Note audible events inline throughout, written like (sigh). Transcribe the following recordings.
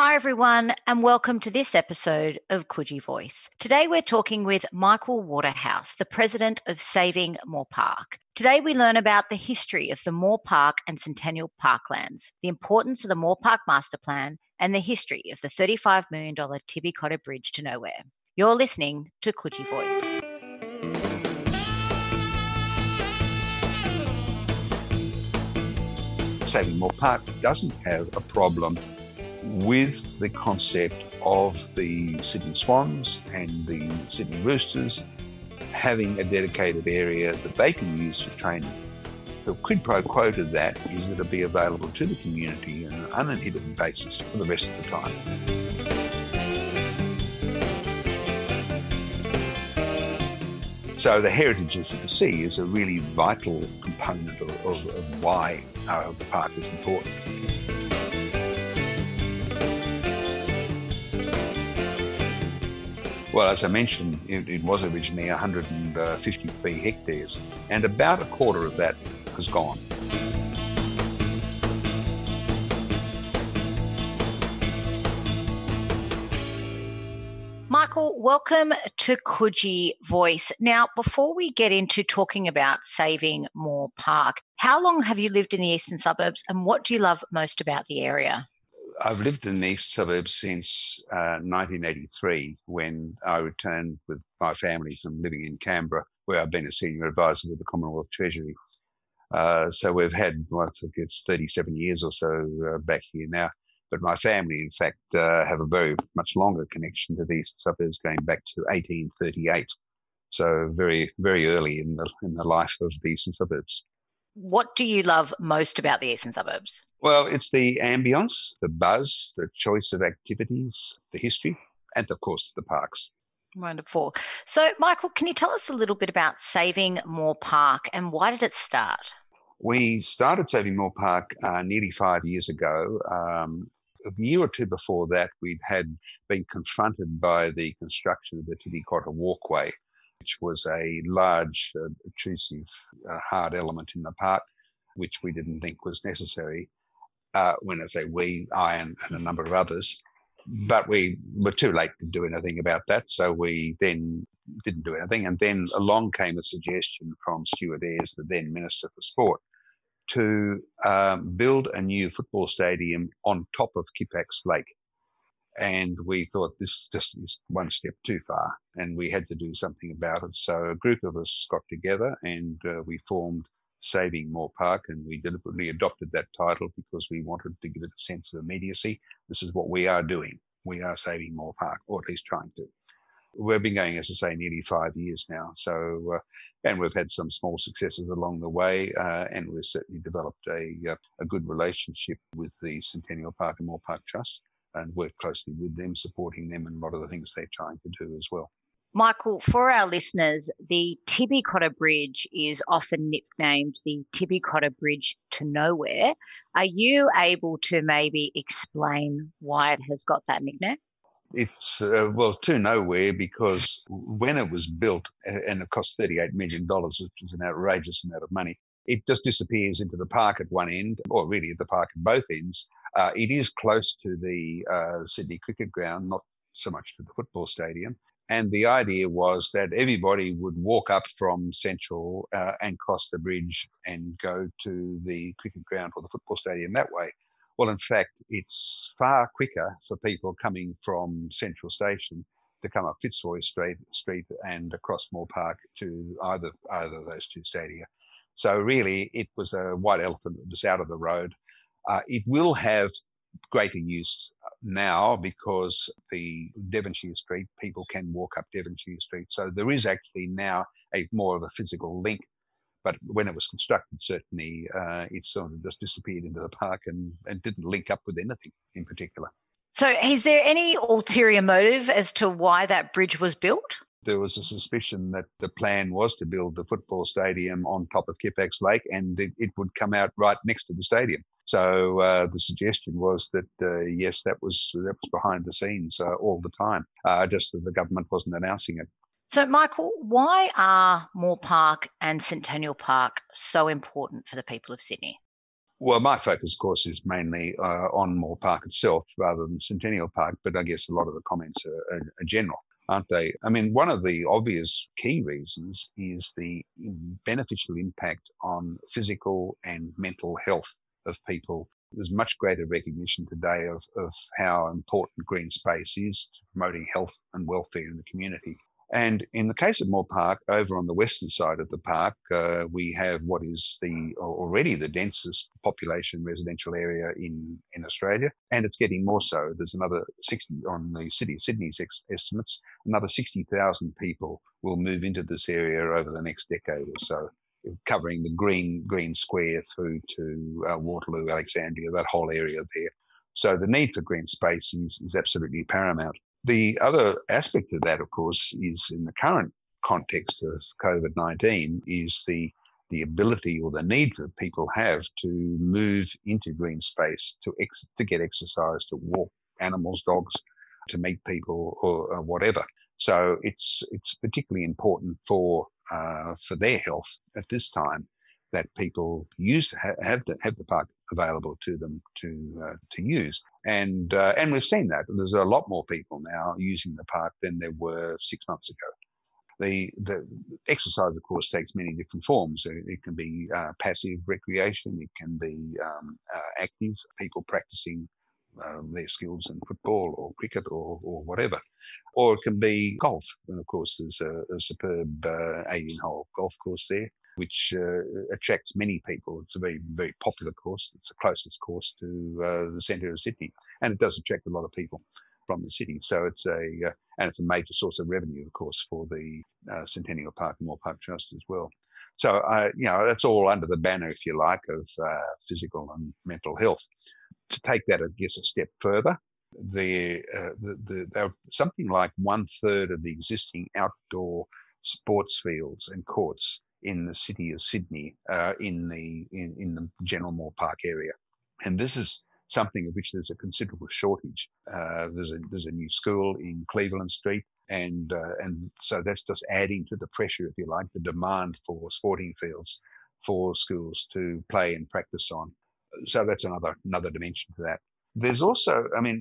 Hi, everyone, and welcome to this episode of Coogee Voice. Today, we're talking with Michael Waterhouse, the president of Saving Moore Park. Today, we learn about the history of the Moore Park and Centennial Parklands, the importance of the Moore Park Master Plan, and the history of the $35 million Tibby Cotter Bridge to Nowhere. You're listening to Coogee Voice. Saving Moore Park doesn't have a problem with the concept of the Sydney Swans and the Sydney Roosters having a dedicated area that they can use for training. The quid pro quo to that is that it'll be available to the community on an uninhibited basis for the rest of the time. So the heritage, you can see, is a really vital component of, of, of why uh, the park is important. Well, as I mentioned, it, it, was originally 153 hectares, and about a quarter of that has gone. Michael, welcome to Coogee Voice. Now, before we get into talking about saving Moore Park, how long have you lived in the eastern suburbs and what do you love most about the area? I've lived in the east suburbs since uh, 1983 when I returned with my family from living in Canberra, where I've been a senior advisor with the Commonwealth Treasury. Uh, so we've had, what I guess, 37 years or so uh, back here now. But my family, in fact, uh, have a very much longer connection to the east suburbs going back to 1838. So very, very early in the in the life of the eastern suburbs. What do you love most about the eastern suburbs? Well, it's the ambience, the buzz, the choice of activities, the history, and of course the parks. Wonderful. So, Michael, can you tell us a little bit about Saving Moore Park and why did it start? We started Saving Moore Park uh, nearly five years ago. Um, a year or two before that, we'd had been confronted by the construction of the Tibby Cotter Walkway, which was a large, uh, obtrusive, uh, hard element in the park, which we didn't think was necessary. Uh, when I say we, I and, and a number of others, but we were too late to do anything about that. So we then didn't do anything. And then along came a suggestion from Stuart Ayres, the then Minister for Sport, to um, build a new football stadium on top of Kippax Lake. And we thought this just is one step too far, and we had to do something about it. So a group of us got together and uh, we formed Saving Moore Park, and we deliberately adopted that title because we wanted to give it a sense of immediacy. This is what we are doing. We are saving Moore Park, or at least trying to. We've been going, as I say, nearly five years now. So, uh, and we've had some small successes along the way, uh, and we've certainly developed a, uh, a good relationship with the Centennial Park and Moore Park Trust and work closely with them, supporting them in a lot of the things they're trying to do as well. Michael, for our listeners, the Tibby Cotter Bridge is often nicknamed the Tibby Cotter Bridge to Nowhere. Are you able to maybe explain why it has got that nickname? It's, uh, well, to nowhere because when it was built and it cost $38 million, which is an outrageous amount of money, it just disappears into the park at one end, or really at the park at both ends. Uh, it is close to the uh, Sydney Cricket Ground, not so much to the football stadium. And the idea was that everybody would walk up from Central uh, and cross the bridge and go to the cricket ground or the football stadium that way. Well, in fact, it's far quicker for people coming from Central Station to come up Fitzroy Street, Street and across Moore Park to either either of those two stadia. So really, it was a white elephant that was out of the road. Uh, it will have greater use now because the Devonshire Street people can walk up Devonshire Street. So there is actually now a more of a physical link. But when it was constructed, certainly uh, it sort of just disappeared into the park and, and didn't link up with anything in particular. So, is there any ulterior motive as to why that bridge was built? There was a suspicion that the plan was to build the football stadium on top of Kippax Lake and it, it would come out right next to the stadium. So uh, the suggestion was that uh, yes, that was that was behind the scenes uh, all the time, uh, just that the government wasn't announcing it. So, Michael, why are Moore Park and Centennial Park so important for the people of Sydney? Well, my focus, of course, is mainly uh, on Moore Park itself rather than Centennial Park, but I guess a lot of the comments are, are, are general aren't they? I mean, one of the obvious key reasons is the beneficial impact on physical and mental health of people. There's much greater recognition today of, of how important green space is to promoting health and welfare in the community. And in the case of Moore Park, over on the western side of the park, uh, we have what is the already the densest population residential area in, in Australia, and it's getting more so. There's another 60 on the City of Sydney's ex- estimates, another 60,000 people will move into this area over the next decade or so, covering the green green square through to uh, Waterloo, Alexandria, that whole area there. So the need for green space is, is absolutely paramount. The other aspect of that, of course, is in the current context of COVID 19, is the the ability or the need that people have to move into green space to ex- to get exercise, to walk animals, dogs, to meet people, or, or whatever. So it's it's particularly important for uh, for their health at this time that people use have to have the park available to them to uh, to use. And uh, and we've seen that there's a lot more people now using the park than there were six months ago. The the exercise, of course, takes many different forms. It can be uh, passive recreation. It can be um, uh, active people practicing um, their skills in football or cricket or, or whatever. Or it can be golf. And of course, there's a, a superb uh, 18 hole golf course there which uh, attracts many people. It's a very, very popular course. It's the closest course to uh, the centre of Sydney, and it does attract a lot of people from the city. So it's a uh, and it's a major source of revenue, of course, for the uh, Centennial Park and Moore Park Trust as well. So uh, you know that's all under the banner, if you like, of uh, physical and mental health. To take that, I guess, a step further, the, the, the, something like one third of the existing outdoor sports fields and courts in the city of Sydney, uh, in the in, in the General Moore Park area, and this is something of which there's a considerable shortage. Uh, there's a there's a new school in Cleveland Street, and uh, and so that's just adding to the pressure, if you like, the demand for sporting fields for schools to play and practice on. So that's another another dimension to that. There's also, I mean,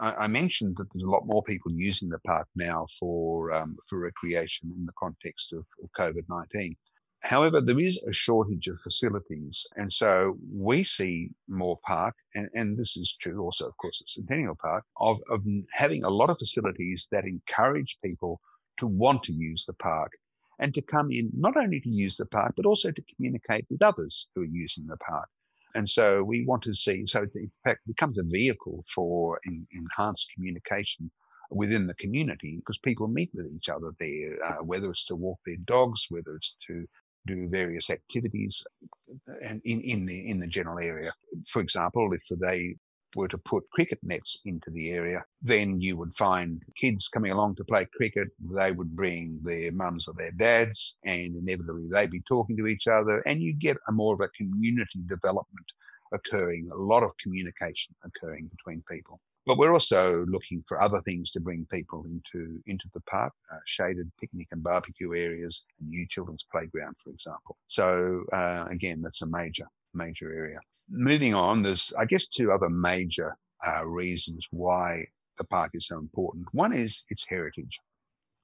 I, mentioned that there's a lot more people using the park now for um, for recreation in the context of, of COVID nineteen. However, there is a shortage of facilities, and so we see Moore Park, and, and this is true also, of course, at Centennial Park, of, of having a lot of facilities that encourage people to want to use the park and to come in not only to use the park, but also to communicate with others who are using the park. And so we want to see, so in fact it becomes a vehicle for enhanced communication within the community because people meet with each other there, uh, whether it's to walk their dogs, whether it's to do various activities uh, and in, in the in the general area. For example, if they were to put cricket nets into the area, then you would find kids coming along to play cricket. They would bring their mums or their dads, and inevitably they'd be talking to each other, and you get a more of a community development occurring, a lot of communication occurring between people. But we're also looking for other things to bring people into into the park, uh, shaded picnic and barbecue areas, a new children's playground, for example. So uh, again, that's a major major area moving on, there's, I guess, two other major uh, reasons why the park is so important. One is its heritage,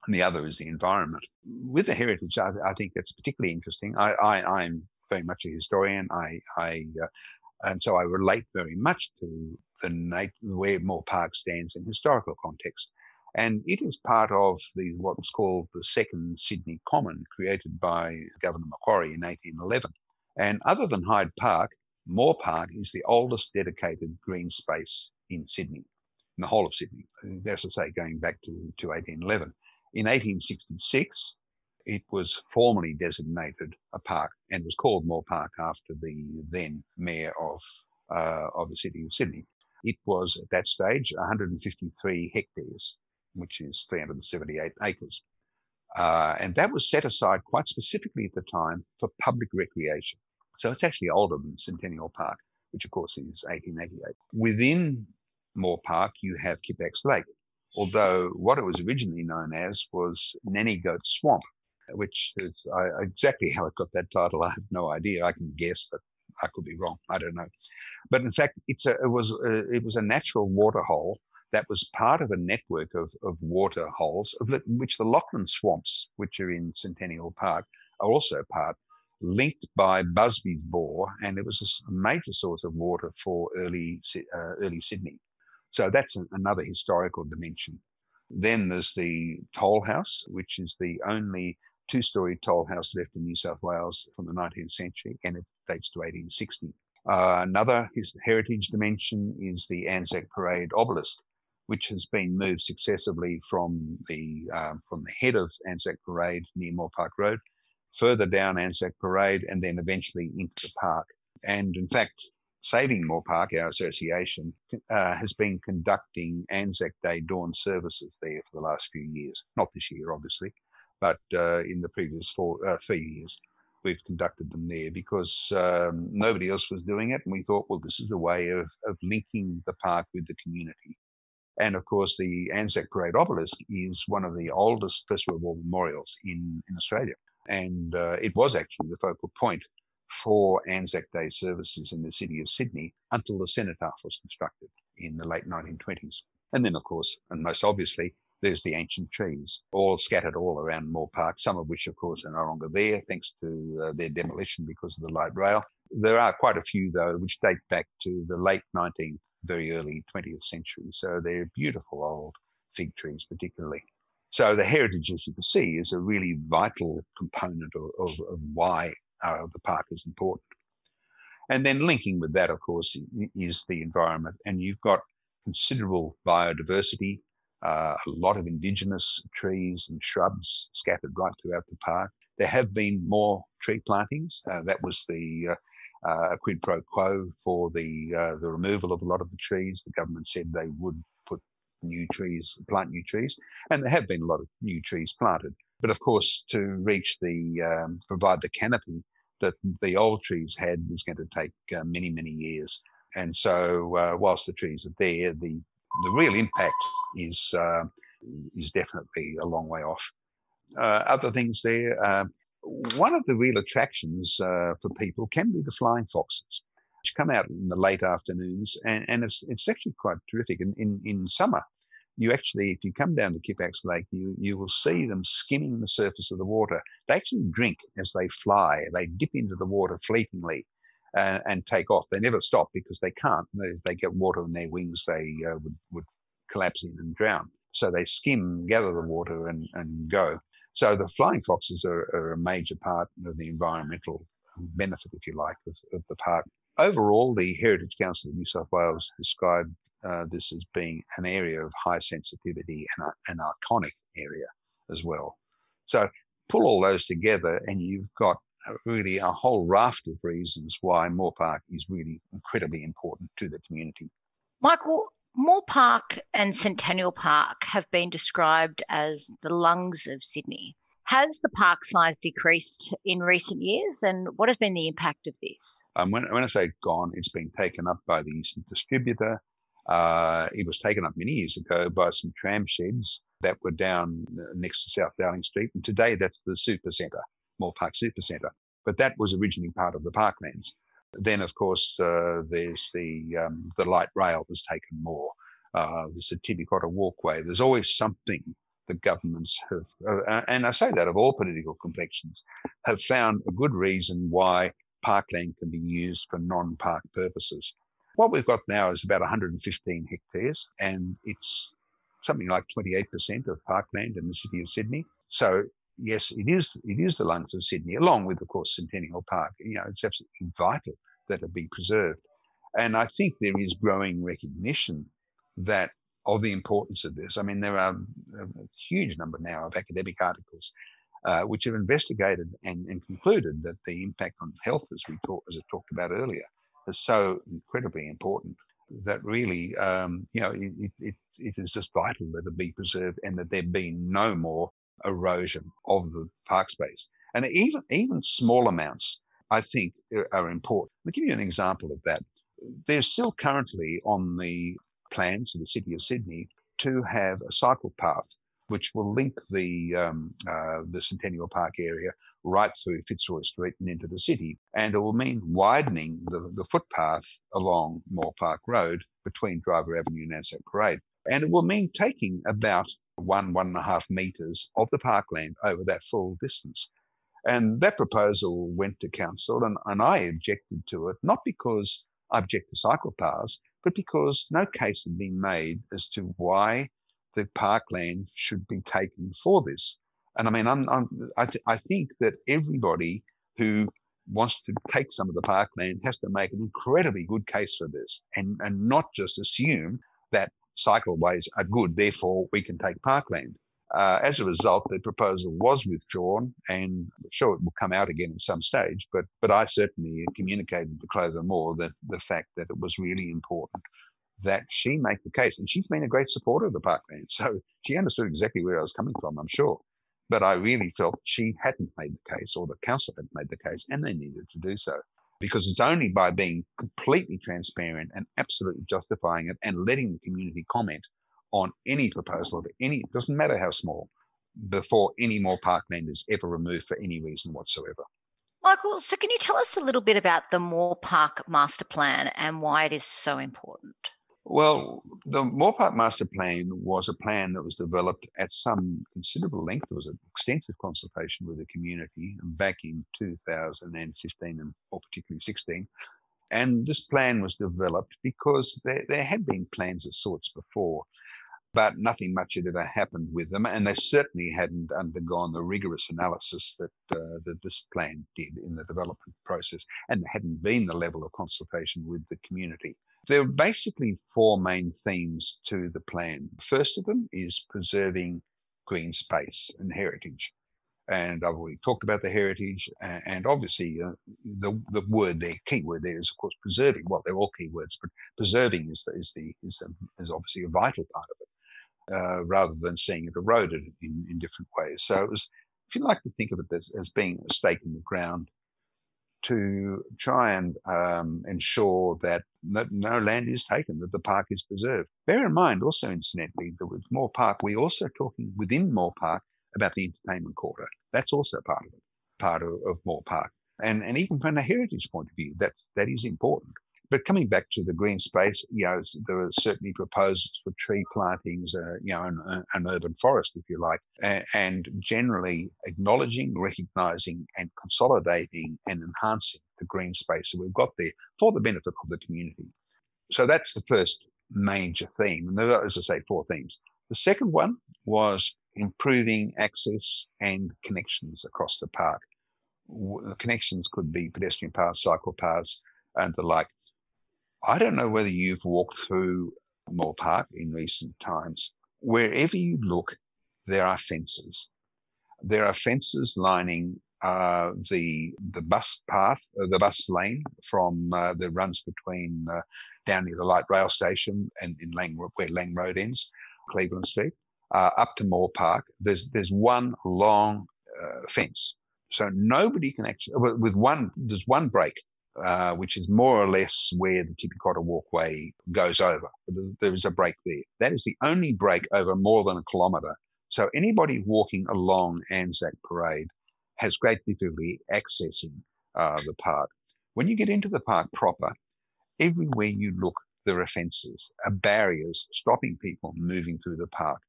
and the other is the environment. With the heritage, I, I think that's particularly interesting. I, I, am very much a historian. I, I uh, and so I relate very much to the nat- where Moore Park stands in historical context. And it is part of the what's called the Second Sydney Common, created by Governor Macquarie in 1811. And other than Hyde Park, Moore Park is the oldest dedicated green space in Sydney, in the whole of Sydney, as I say, going back to, to 1811. In 1866, it was formally designated a park and was called Moore Park after the then mayor of, uh, of the city of Sydney. It was at that stage 153 hectares, which is 378 acres. Uh, and that was set aside quite specifically at the time for public recreation. So it's actually older than Centennial Park, which of course is 1888. Within Moore Park, you have Kippax Lake, although what it was originally known as was Nanny Goat Swamp, which is uh, exactly how it got that title. (laughs) I have no idea. I can guess, but I could be wrong. I don't know. But in fact, it's a, it was a, it was a natural water hole that was part of a network of, of water holes, of which the Lachlan swamps, which are in Centennial Park, are also part, linked by Busby's Bore, and it was a major source of water for early uh, early Sydney. So that's an, another historical dimension. Then there's the toll house, which is the only two story toll house left in New South Wales from the 19th century, and it dates to 1860. Uh, another heritage dimension is the Anzac Parade obelisk, which has been moved successively from the um, from the head of Anzac Parade near Moore Park Road, further down Anzac Parade, and then eventually into the park. And in fact, Saving Moore Park, our association, uh, has been conducting Anzac Day dawn services there for the last few years. Not this year, obviously, but uh, in the previous four, uh, three years, we've conducted them there because um, nobody else was doing it. And we thought, well, this is a way of, of linking the park with the community. And of course, the Anzac Parade obelisk is one of the oldest First World War memorials in, in Australia. And uh, it was actually the focal point for Anzac Day services in the city of Sydney until the cenotaph was constructed in the late 1920s. And then, of course, and most obviously, there's the ancient trees, all scattered all around Moore Park, some of which, of course, are no longer there thanks to uh, their demolition because of the light rail. There are quite a few, though, which date back to the late 19th, very early 20th century. So they're beautiful old fig trees, particularly. So the heritage, as you can see, is a really vital component of, of, of why uh, the park is important. And then linking with that, of course, is the environment. And you've got considerable biodiversity, uh, a lot of indigenous trees and shrubs scattered right throughout the park. There have been more tree plantings. Uh, that was the uh, uh quid pro quo for the uh, the removal of a lot of the trees. The government said they would new trees, plant new trees, and there have been a lot of new trees planted. But of course, to reach the um, provide the canopy that the old trees had is going to take uh, many many years. And so, uh, whilst the trees are there, the the real impact is uh, is definitely a long way off. Uh, other things there. Uh, one of the real attractions uh, for people can be the flying foxes, which come out in the late afternoons, and, and it's, it's actually quite terrific. In, in, in summer, you actually, if you come down to Kippax Lake, you, you will see them skimming the surface of the water. They actually drink as they fly. They dip into the water fleetingly and, and take off. They never stop because they can't. They, they get water in their wings, they uh, would, would collapse in and drown. So they skim, gather the water, and, and go. So the flying foxes are, are a major part of the environmental benefit, if you like, of, of the park. Overall, the Heritage Council of New South Wales described uh, this as being an area of high sensitivity and a, an iconic area as well. So pull all those together, and you've got really a whole raft of reasons why Moore Park is really incredibly important to the community. Michael, Moore Park and Centennial Park have been described as the lungs of Sydney. Has the park size decreased in recent years, and what has been the impact of this? Um, when, when I say gone, it's been taken up by the Eastern Distributor. Uh, it was taken up many years ago by some tram sheds that were down next to South Dowling Street, and today that's the Super Centre. Moore Park Super Centre. But that was originally part of the parklands. Then, of course, uh, there's the um, the light rail was taken more. Uh, there's the Tibby Cotter Walkway. There's always something the governments have, uh, and I say that of all political complexions, have found a good reason why parkland can be used for non-park purposes. What we've got now is about 115 hectares, and it's something like 28% of parkland in the city of Sydney. So yes, it is it is the lungs of Sydney, along with, of course, Centennial Park. You know, it's absolutely vital that it be preserved. And I think there is growing recognition that of the importance of this. I mean, there are a huge number now of academic articles uh, which have investigated and, and, concluded that the impact on health, as we talk, as I talked about earlier, is so incredibly important that really, um, you know, it, it, it is just vital that it be preserved and that there be no more erosion of the park space. And even, even small amounts, I think, are important. I'll give you an example of that. There's still currently on the plans for the City of Sydney to have a cycle path which will link the um, uh, the Centennial Park area right through Fitzroy Street and into the city. And it will mean widening the, the footpath along Moore Park Road between Driver Avenue and Anzac Parade. And it will mean taking about one, one and a half metres of the parkland over that full distance. And that proposal went to council, and, and I objected to it, not because I object to cycle paths, but because no case had been made as to why the parkland should be taken for this. And I mean, I'm, I'm, I, th- I think that everybody who wants to take some of the parkland has to make an incredibly good case for this and, and not just assume that cycleways are good, therefore we can take parkland. Uh, as a result, the proposal was withdrawn, and I'm sure it will come out again at some stage. But but I certainly communicated to Clover Moore that the fact that it was really important that she make the case, and she's been a great supporter of the parkland, so she understood exactly where I was coming from. I'm sure, but I really felt she hadn't made the case, or the council hadn't made the case, and they needed to do so because it's only by being completely transparent and absolutely justifying it and letting the community comment on any proposal of any, it doesn't matter how small, before any more parkland is ever removed for any reason whatsoever. Michael, so can you tell us a little bit about the Moore Park Master Plan and why it is so important? Well, the Moore Park Master Plan was a plan that was developed at some considerable length. There was an extensive consultation with the community back in 2015 and or particularly 16. And this plan was developed because there, there had been plans of sorts before but nothing much had ever happened with them, and they certainly hadn't undergone the rigorous analysis that uh, that this plan did in the development process, and there hadn't been the level of consultation with the community. There are basically four main themes to the plan. First of them is preserving green space and heritage. And I've already talked about the heritage, and obviously uh, the the word there, key word there is of course preserving. Well, they're all key words, but preserving is the, is the is the, is obviously a vital part of it uh, rather than seeing it eroded in, in different ways. So it was, if you like to think of it as, as being a stake in the ground to try and um, ensure that, that no land is taken, that the park is preserved. Bear in mind also, incidentally, that with Moore Park, we're also talking within Moore Park about the entertainment quarter. That's also part of it, part of, of Moore Park. And, and even from a heritage point of view, that's, that is important. But coming back to the green space, you know, there are certainly proposals for tree plantings, uh, you know, an, uh, an, urban forest, if you like, and, and generally acknowledging, recognizing, and consolidating and enhancing the green space that we've got there for the benefit of the community. So that's the first major theme. And there are, as I say, four themes. The second one was improving access and connections across the park. The connections could be pedestrian paths, cycle paths, and the like. I don't know whether you've walked through Moore Park in recent times. Wherever you look, there are fences. There are fences lining uh, the the bus path, uh, the bus lane from uh, that runs between uh, down near the light rail station and in Lang, where Lang Road ends, Cleveland Street, uh, up to Moore Park. There's there's one long uh, fence, so nobody can actually with one. There's one break uh, which is more or less where the Tibby Cotter Walkway goes over. There is a break there. That is the only break over more than a kilometre. So anybody walking along Anzac Parade has great difficulty accessing uh, the park. When you get into the park proper, everywhere you look, there are fences, are barriers stopping people moving through the park.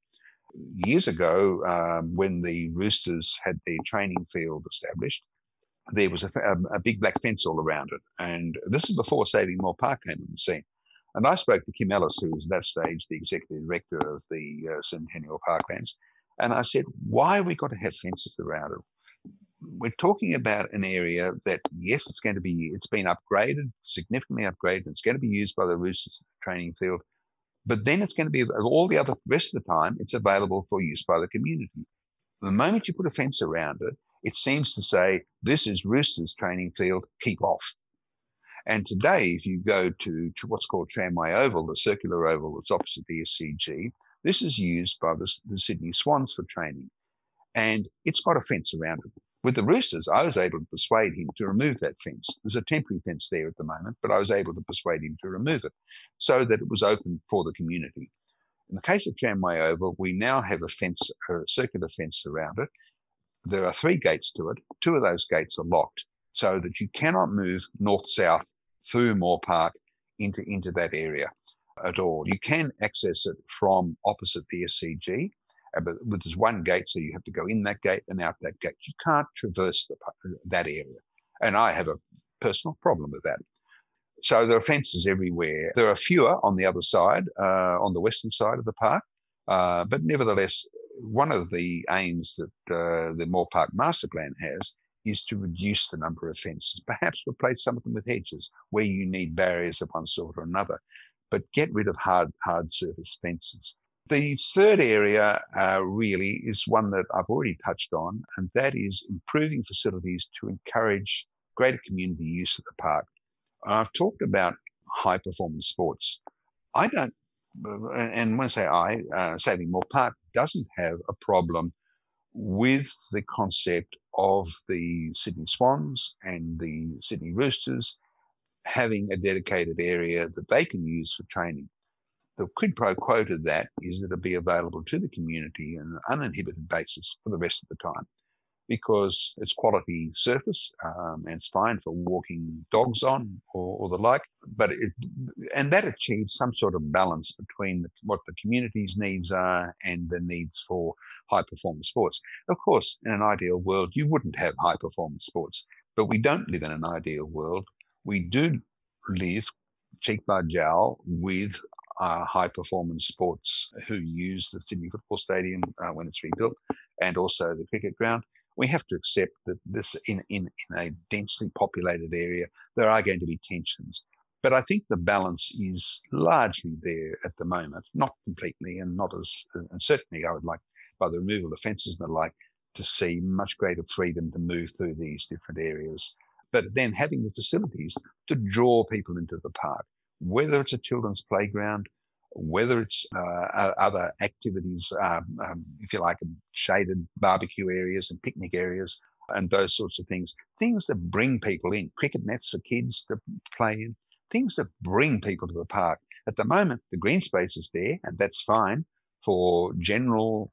Years ago, um, when the Roosters had their training field established, there was a, um, a, big black fence all around it. And this is before Saving Moore Park came on the scene. And I spoke to Kim Ellis, who was at that stage the executive director of the uh, Centennial Parklands. And I said, why have we got to have fences around it? We're talking about an area that, yes, it's going to be, it's been upgraded, significantly upgraded. It's going to be used by the Roosters training field. But then it's going to be, all the other rest of the time, it's available for use by the community. The moment you put a fence around it, it seems to say, this is Roosters training field, keep off. And today, if you go to, to what's called Tramway Oval, the circular oval that's opposite the SCG, this is used by the, the Sydney Swans for training. And it's got a fence around it. With the Roosters, I was able to persuade him to remove that fence. There's a temporary fence there at the moment, but I was able to persuade him to remove it so that it was open for the community. In the case of Tramway Oval, we now have a fence, a circular fence around it. There are three gates to it. Two of those gates are locked so that you cannot move north south through Moore Park into, into that area at all. You can access it from opposite the SCG, uh, but there's one gate, so you have to go in that gate and out that gate. You can't traverse the, that area. And I have a personal problem with that. So there are fences everywhere. There are fewer on the other side, uh, on the western side of the park. Uh, but nevertheless, one of the aims that uh, the Moore Park Master Plan has is to reduce the number of fences, perhaps replace some of them with hedges where you need barriers of one sort or another, but get rid of hard, hard surface fences. The third area uh, really is one that I've already touched on, and that is improving facilities to encourage greater community use of the park. I've talked about high performance sports. I don't, and when I say I, uh, Saving Moore Park doesn't have a problem with the concept of the Sydney Swans and the Sydney Roosters having a dedicated area that they can use for training. The quid pro quo to that is that it'll be available to the community on an uninhibited basis for the rest of the time because it's quality surface um, and it's fine for walking dogs on or, or the like. But it, and that achieves some sort of balance between the, what the community's needs are and the needs for high performance sports. Of course, in an ideal world, you wouldn't have high performance sports, but we don't live in an ideal world. We do live cheek by jowl with uh, high performance sports who use the Sydney Football Stadium uh, when it's rebuilt and also the cricket ground. We have to accept that this, in, in, in a densely populated area, there are going to be tensions. But I think the balance is largely there at the moment, not completely, and not as, and certainly I would like, by the removal of fences and the like, to see much greater freedom to move through these different areas. But then having the facilities to draw people into the park whether it's a children's playground, whether it's uh, other activities, um, um, if you like, shaded barbecue areas and picnic areas and those sorts of things, things that bring people in, cricket nets for kids to play in, things that bring people to the park. At the moment, the green space is there, and that's fine for general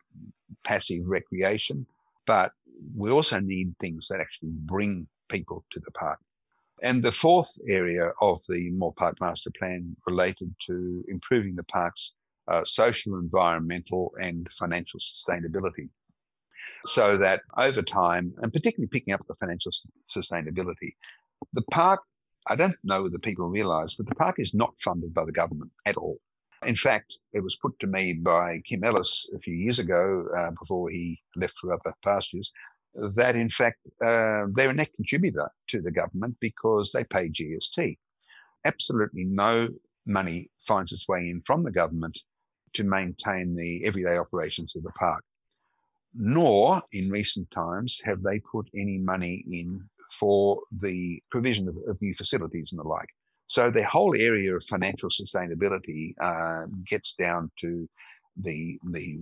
passive recreation, but we also need things that actually bring people to the park. And the fourth area of the Moore Park Master Plan related to improving the park's uh, social, environmental, and financial sustainability. So that over time, and particularly picking up the financial sustainability, the park, I don't know whether people realize, but the park is not funded by the government at all. In fact, it was put to me by Kim Ellis a few years ago, uh, before he left for other pastures, that in fact uh, they're a net contributor to the government because they pay GST. Absolutely no money finds its way in from the government to maintain the everyday operations of the park. Nor in recent times have they put any money in for the provision of, of new facilities and the like. So the whole area of financial sustainability uh, gets down to the the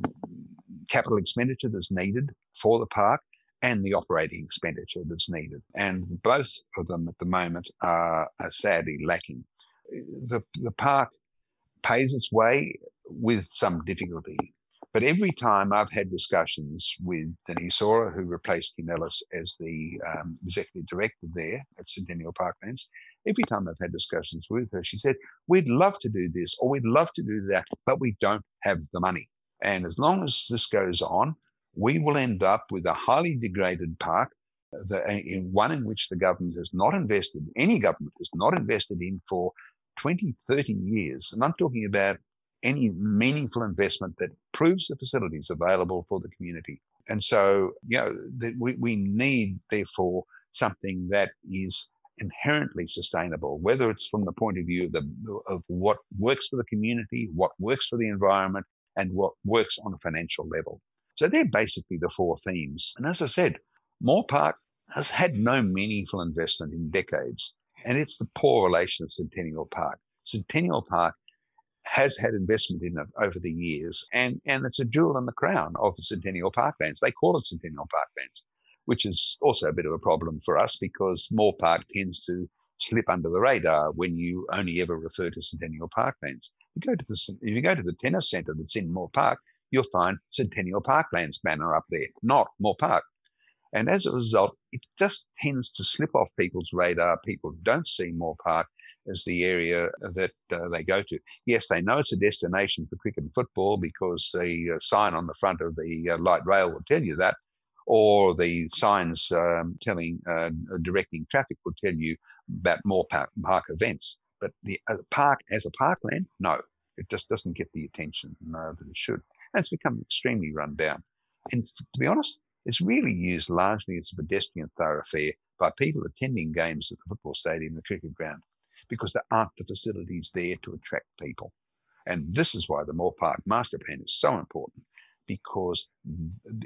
capital expenditure that's needed for the park and the operating expenditure that's needed. And both of them at the moment are, are sadly lacking. The, the park pays its way with some difficulty. But every time I've had discussions with Denise Ora, who replaced Kim Ellis as the um, executive director there at Centennial Parklands, every time I've had discussions with her, she said, We'd love to do this or we'd love to do that, but we don't have the money. And as long as this goes on, we will end up with a highly degraded park, the, in one in which the government has not invested, any government has not invested in for 20, 30 years. And I'm talking about any meaningful investment that proves the facilities available for the community. And so, you know, we, we need, therefore, something that is inherently sustainable, whether it's from the point of view of, the, of what works for the community, what works for the environment, and what works on a financial level. So they're basically the four themes. And as I said, Moore Park has had no meaningful investment in decades, and it's the poor relation of Centennial Park. Centennial Park has had investment in it over the years, and, and it's a jewel in the crown of the Centennial Parklands. They call it Centennial Parklands, which is also a bit of a problem for us because Moore Park tends to slip under the radar when you only ever refer to Centennial Parklands. You go to the if you go to the tennis centre that's in Moore Park, you'll find Centennial Parklands banner up there, not Moore Park. And as a result, it just tends to slip off people's radar. People don't see Moore Park as the area that uh, they go to. Yes, they know it's a destination for cricket and football because the uh, sign on the front of the uh, light rail will tell you that, or the signs um, telling, uh, directing traffic will tell you about Moore Park, park events. But the uh, park as a parkland, no, it just doesn't get the attention uh, that it should. And it's become extremely run down. And to be honest, it's really used largely as a pedestrian thoroughfare by people attending games at the football stadium, the cricket ground, because there aren't the facilities there to attract people. And this is why the Moore Park Master Plan is so important, because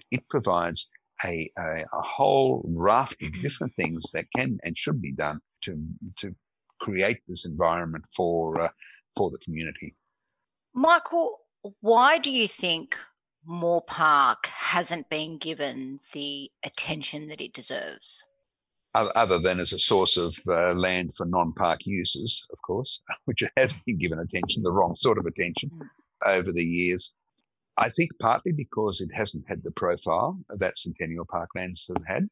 it provides a, a, a whole raft of different things that can and should be done to, to create this environment for, uh, for the community. Michael, why do you think Moore Park hasn't been given the attention that it deserves? Other than as a source of uh, land for non park uses, of course, (laughs) which has been given attention, the wrong sort of attention mm. over the years. I think partly because it hasn't had the profile that Centennial Parklands have had.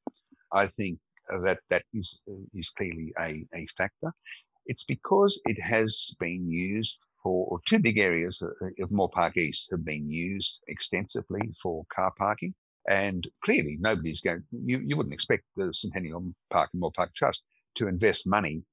I think that that is is clearly a, a factor. It's because it has been used for two big areas of Moore Park East have been used extensively for car parking. And clearly, nobody's going, you, you wouldn't expect the Centennial Park and Moore Park Trust to invest money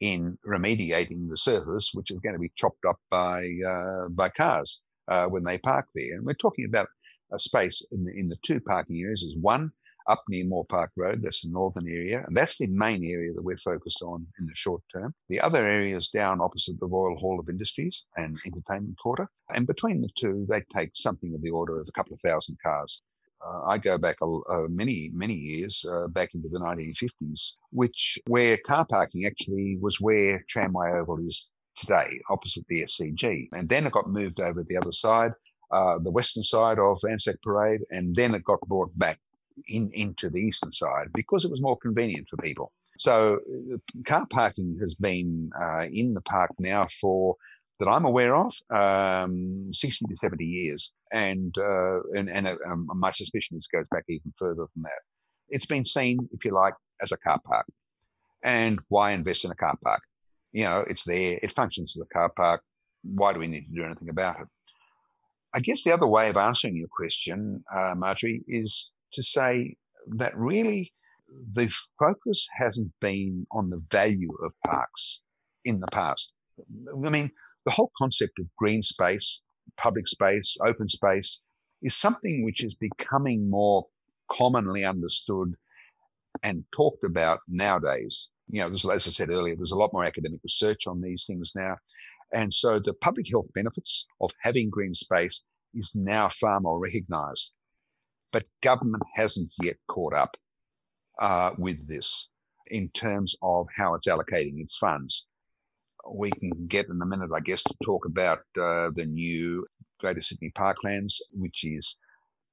in remediating the surface, which is going to be chopped up by, uh, by cars uh, when they park there. And we're talking about a space in the, in the two parking areas is one up near Moore Park Road. That's the northern area. And that's the main area that we're focused on in the short term. The other area is down opposite the Royal Hall of Industries and Entertainment Quarter. And between the two, they take something of the order of a couple of thousand cars. Uh, I go back uh, many, many years, uh, back into the 1950s, which where car parking actually was where Tramway Oval is today, opposite the SCG. And then it got moved over the other side, uh, the western side of Anzac Parade, and then it got brought back in, into the eastern side because it was more convenient for people. So uh, car parking has been uh, in the park now for that I'm aware of, um, 60 to 70 years. And, uh, and, and uh, um, my suspicion is goes back even further than that. It's been seen, if you like, as a car park. And why invest in a car park? You know, it's there, it functions as a car park. Why do we need to do anything about it? I guess the other way of answering your question, uh, Marjorie, is to say that really the focus hasn't been on the value of parks in the past. I mean, the whole concept of green space, public space, open space is something which is becoming more commonly understood and talked about nowadays. You know, as I said earlier, there's a lot more academic research on these things now. And so the public health benefits of having green space is now far more recognized. But government hasn't yet caught up uh, with this in terms of how it's allocating its funds. We can get in a minute, I guess, to talk about uh, the new Greater Sydney Parklands, which is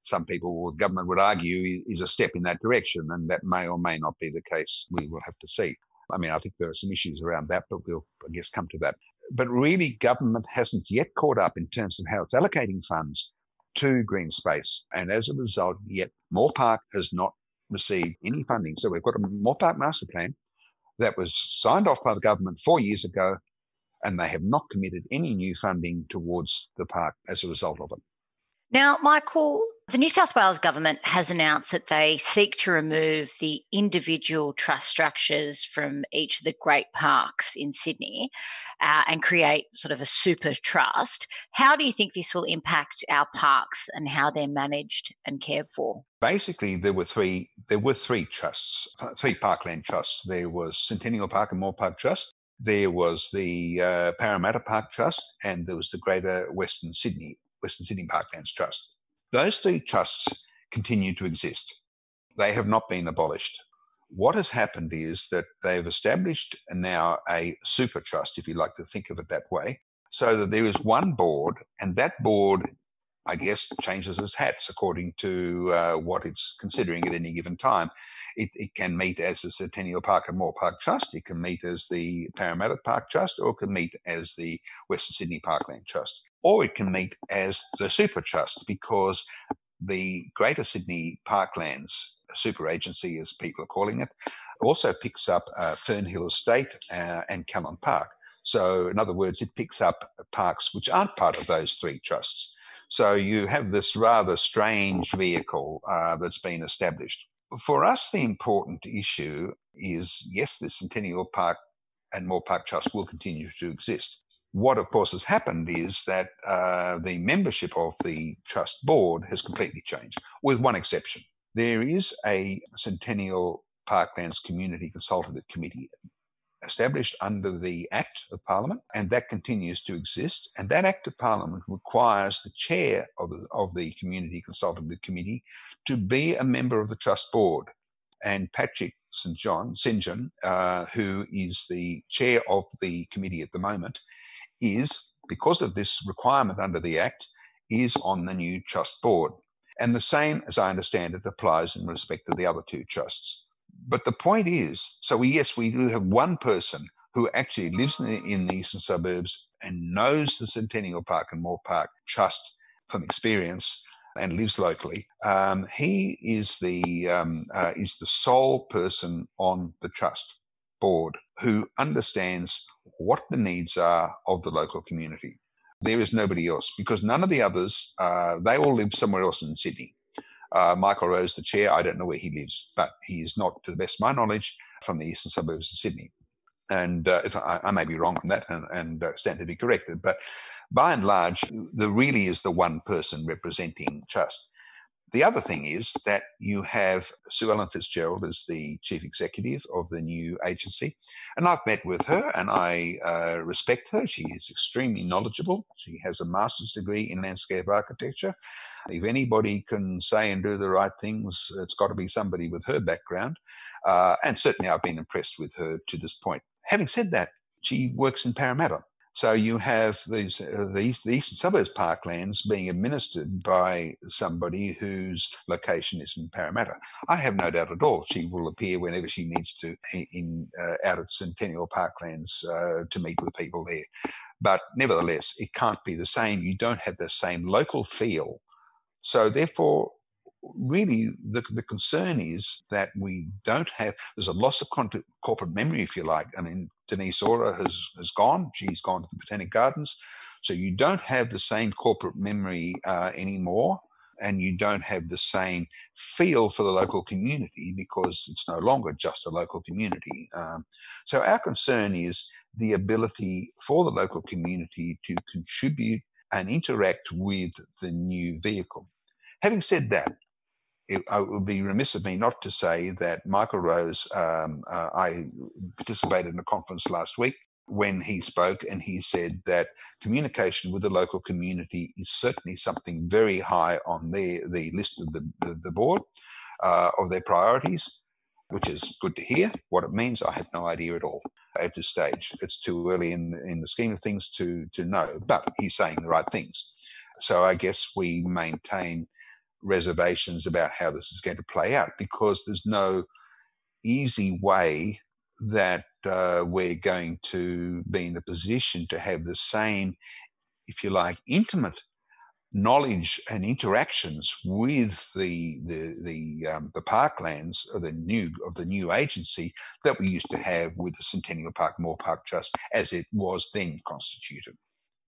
some people, the government would argue, is a step in that direction, and that may or may not be the case. We will have to see. I mean, I think there are some issues around that, but we'll, I guess, come to that. But really, government hasn't yet caught up in terms of how it's allocating funds to green space. And as a result, yet Moore Park has not received any funding. So we've got a Moore Park master plan that was signed off by the government four years ago, and they have not committed any new funding towards the park as a result of it. Now, Michael, the New South Wales government has announced that they seek to remove the individual trust structures from each of the great parks in Sydney uh, and create sort of a super trust. How do you think this will impact our parks and how they're managed and cared for? Basically, there were three. There were three trusts, three parkland trusts. There was Centennial Park and Moore Park Trust. There was the uh, Parramatta Park Trust, and there was the Greater Western Sydney Western Sydney Parklands Trust. Those three trusts continue to exist. They have not been abolished. What has happened is that they've established now a super trust, if you like to think of it that way, so that there is one board, and that board I guess, changes its hats according to uh, what it's considering at any given time. It, it, can meet as the Centennial Park and Moore Park Trust, it can meet as the Parramatta Park Trust, or it can meet as the Western Sydney Parkland Trust, or it can meet as the Super Trust because the Greater Sydney Parklands super agency, as people are calling it, also picks up uh, Fernhill Estate uh, and Callan Park. So, in other words, it picks up parks which aren't part of those three trusts. So you have this rather strange vehicle uh, that's been established. For us, the important issue is yes, the Centennial Park and Moore Park Trust will continue to exist. What, of course, has happened is that uh, the membership of the trust board has completely changed, with one exception. There is a Centennial Parklands Community Consultative Committee established under the Act of Parliament, and that continues to exist. And that Act of Parliament requires the chair of the, of the Community Consultative Committee to be a member of the Trust Board. And Patrick St. John, St. John, uh, who is the chair of the committee at the moment, is, because of this requirement under the Act, is on the new Trust Board. And the same, as I understand it, applies in respect to the other two trusts. But the point is, so we, yes, we do have one person who actually lives in the, in the eastern suburbs and knows the Centennial Park and Moore Park Trust from experience and lives locally. Um, he is the um, uh, is the sole person on the trust board who understands what the needs are of the local community. There is nobody else because none of the others uh, they all live somewhere else in Sydney. Uh, Michael Rose, the chair, I don't know where he lives, but he is not, to the best of my knowledge, from the eastern suburbs of Sydney. And uh, if I, I, may be wrong on that and, and uh, stand to be corrected, but by and large, there really is the one person representing trust. The other thing is that you have Suellen Fitzgerald as the chief executive of the new agency. And I've met with her and I uh, respect her. She is extremely knowledgeable. She has a master's degree in landscape architecture. If anybody can say and do the right things, it's got to be somebody with her background. Uh, and certainly I've been impressed with her to this point. Having said that, she works in Parramatta. So you have these uh, the, the eastern suburbs parklands being administered by somebody whose location is in Parramatta. I have no doubt at all she will appear whenever she needs to in uh, out at Centennial Parklands uh, to meet with people there. But nevertheless, it can't be the same. You don't have the same local feel. So therefore, really the, the concern is that we don't have there's a loss of corporate memory if you like i mean denise ora has has gone she's gone to the botanic gardens so you don't have the same corporate memory uh, anymore and you don't have the same feel for the local community because it's no longer just a local community. Um, so, our concern is the ability for the local community to contribute and interact with the new vehicle. Having said that, it, it, would be remiss of me not to say that Michael Rose, um, uh, I participated in a conference last week when he spoke, and he said that communication with the local community is certainly something very high on their the list of the, the, the board uh, of their priorities, which is good to hear. What it means, I have no idea at all at this stage. It's too early in in the scheme of things to to know, but he's saying the right things. So I guess we maintain reservations about how this is going to play out because there's no easy way that uh, we're going to be in the position to have the same, if you like, intimate knowledge and interactions with the the the, um, the parklands of the new of the new agency that we used to have with the Centennial Park Moore Park Trust as it was then constituted.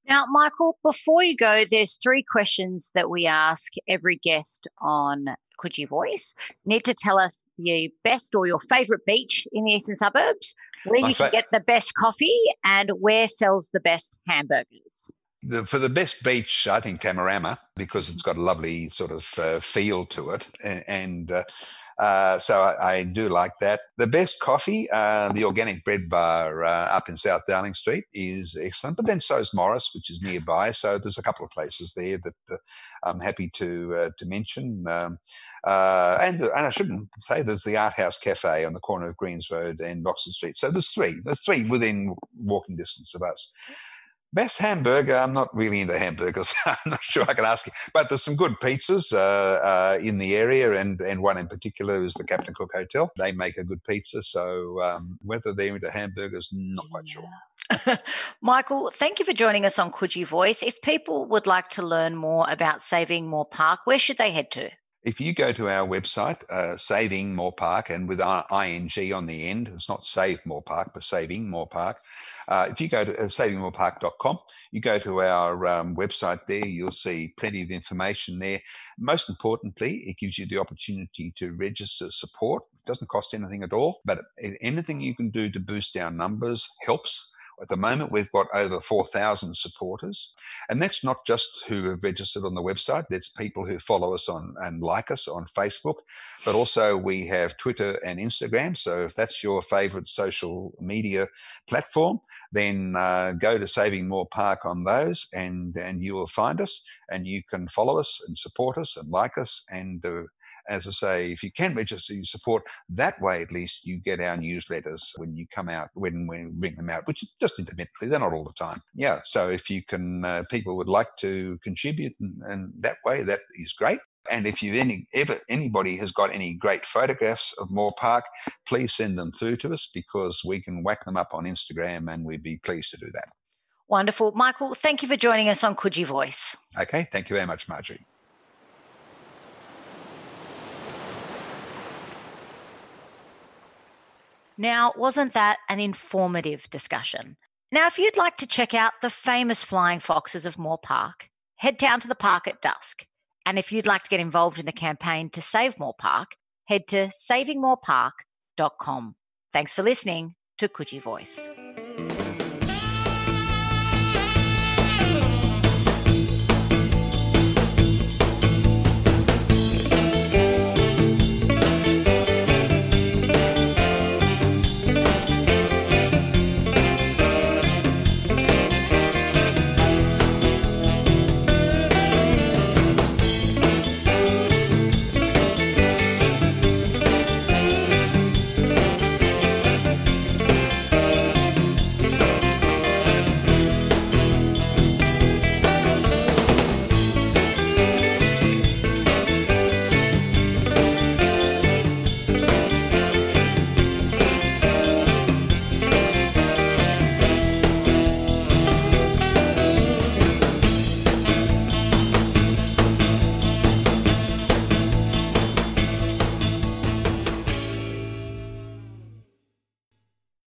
Now, Michael, before you go, there's three questions that we ask every guest on Coogee Voice. You need to tell us the best or your favourite beach in the eastern suburbs, where My you fa- can get the best coffee, and where sells the best hamburgers. The, for the best beach, I think Tamarama because it's got a lovely sort of uh, feel to it, and, and uh, uh, so I, I, do like that. The best coffee, uh, the Organic Bread Bar uh, up in South Dowling Street, is excellent. But then so is Morris, which is nearby. So there's a couple of places there that uh, I'm happy to uh, to mention. Um, and and I shouldn't say there's the Art House Cafe on the corner of Greens Road and Oxford Street. So there's three. There's three within walking distance of us. Best hamburger, I'm not really into hamburgers. (laughs) I'm not sure I can ask you. But there's some good pizzas uh, uh, in the area, and, and one in particular is the Captain Cook Hotel. They make a good pizza. So um, whether they're into hamburgers, not quite sure. (laughs) Michael, thank you for joining us on Coogee Voice. If people would like to learn more about Saving Moore Park, where should they head to? If you go to our website, uh, Saving Moore Park, and with our ing on the end, it's not Save Moore Park, but Saving Moore Park. Uh, if you go to uh, savingmoorepark.com, you go to our um, website there, you'll see plenty of information there. Most importantly, it gives you the opportunity to register support. It doesn't cost anything at all, but anything you can do to boost our numbers helps. At the moment, we've got over 4,000 supporters. And that's not just who have registered on the website, there's people who follow us on and like us on Facebook, but also we have Twitter and Instagram. So if that's your favorite social media platform, then uh, go to Saving Moore Park on those and, and you will find us and you can follow us and support us and like us. And uh, as I say, if you can register your support that way, at least you get our newsletters when you come out, when we bring them out, which is just intermittently, they're not all the time. Yeah. So if you can, uh, people would like to contribute and, and that way, that is great. And if you've any ever anybody has got any great photographs of Moore Park, please send them through to us because we can whack them up on Instagram and we'd be pleased to do that. Wonderful. Michael, thank you for joining us on Coogee Voice. Okay, thank you very much, Marjorie. Now, wasn't that an informative discussion? Now, if you'd like to check out the famous flying foxes of Moore Park, head down to the park at dusk. And if you'd like to get involved in the campaign to save Moore Park, head to savingmoorepark.com. Thanks for listening to Coogee Voice.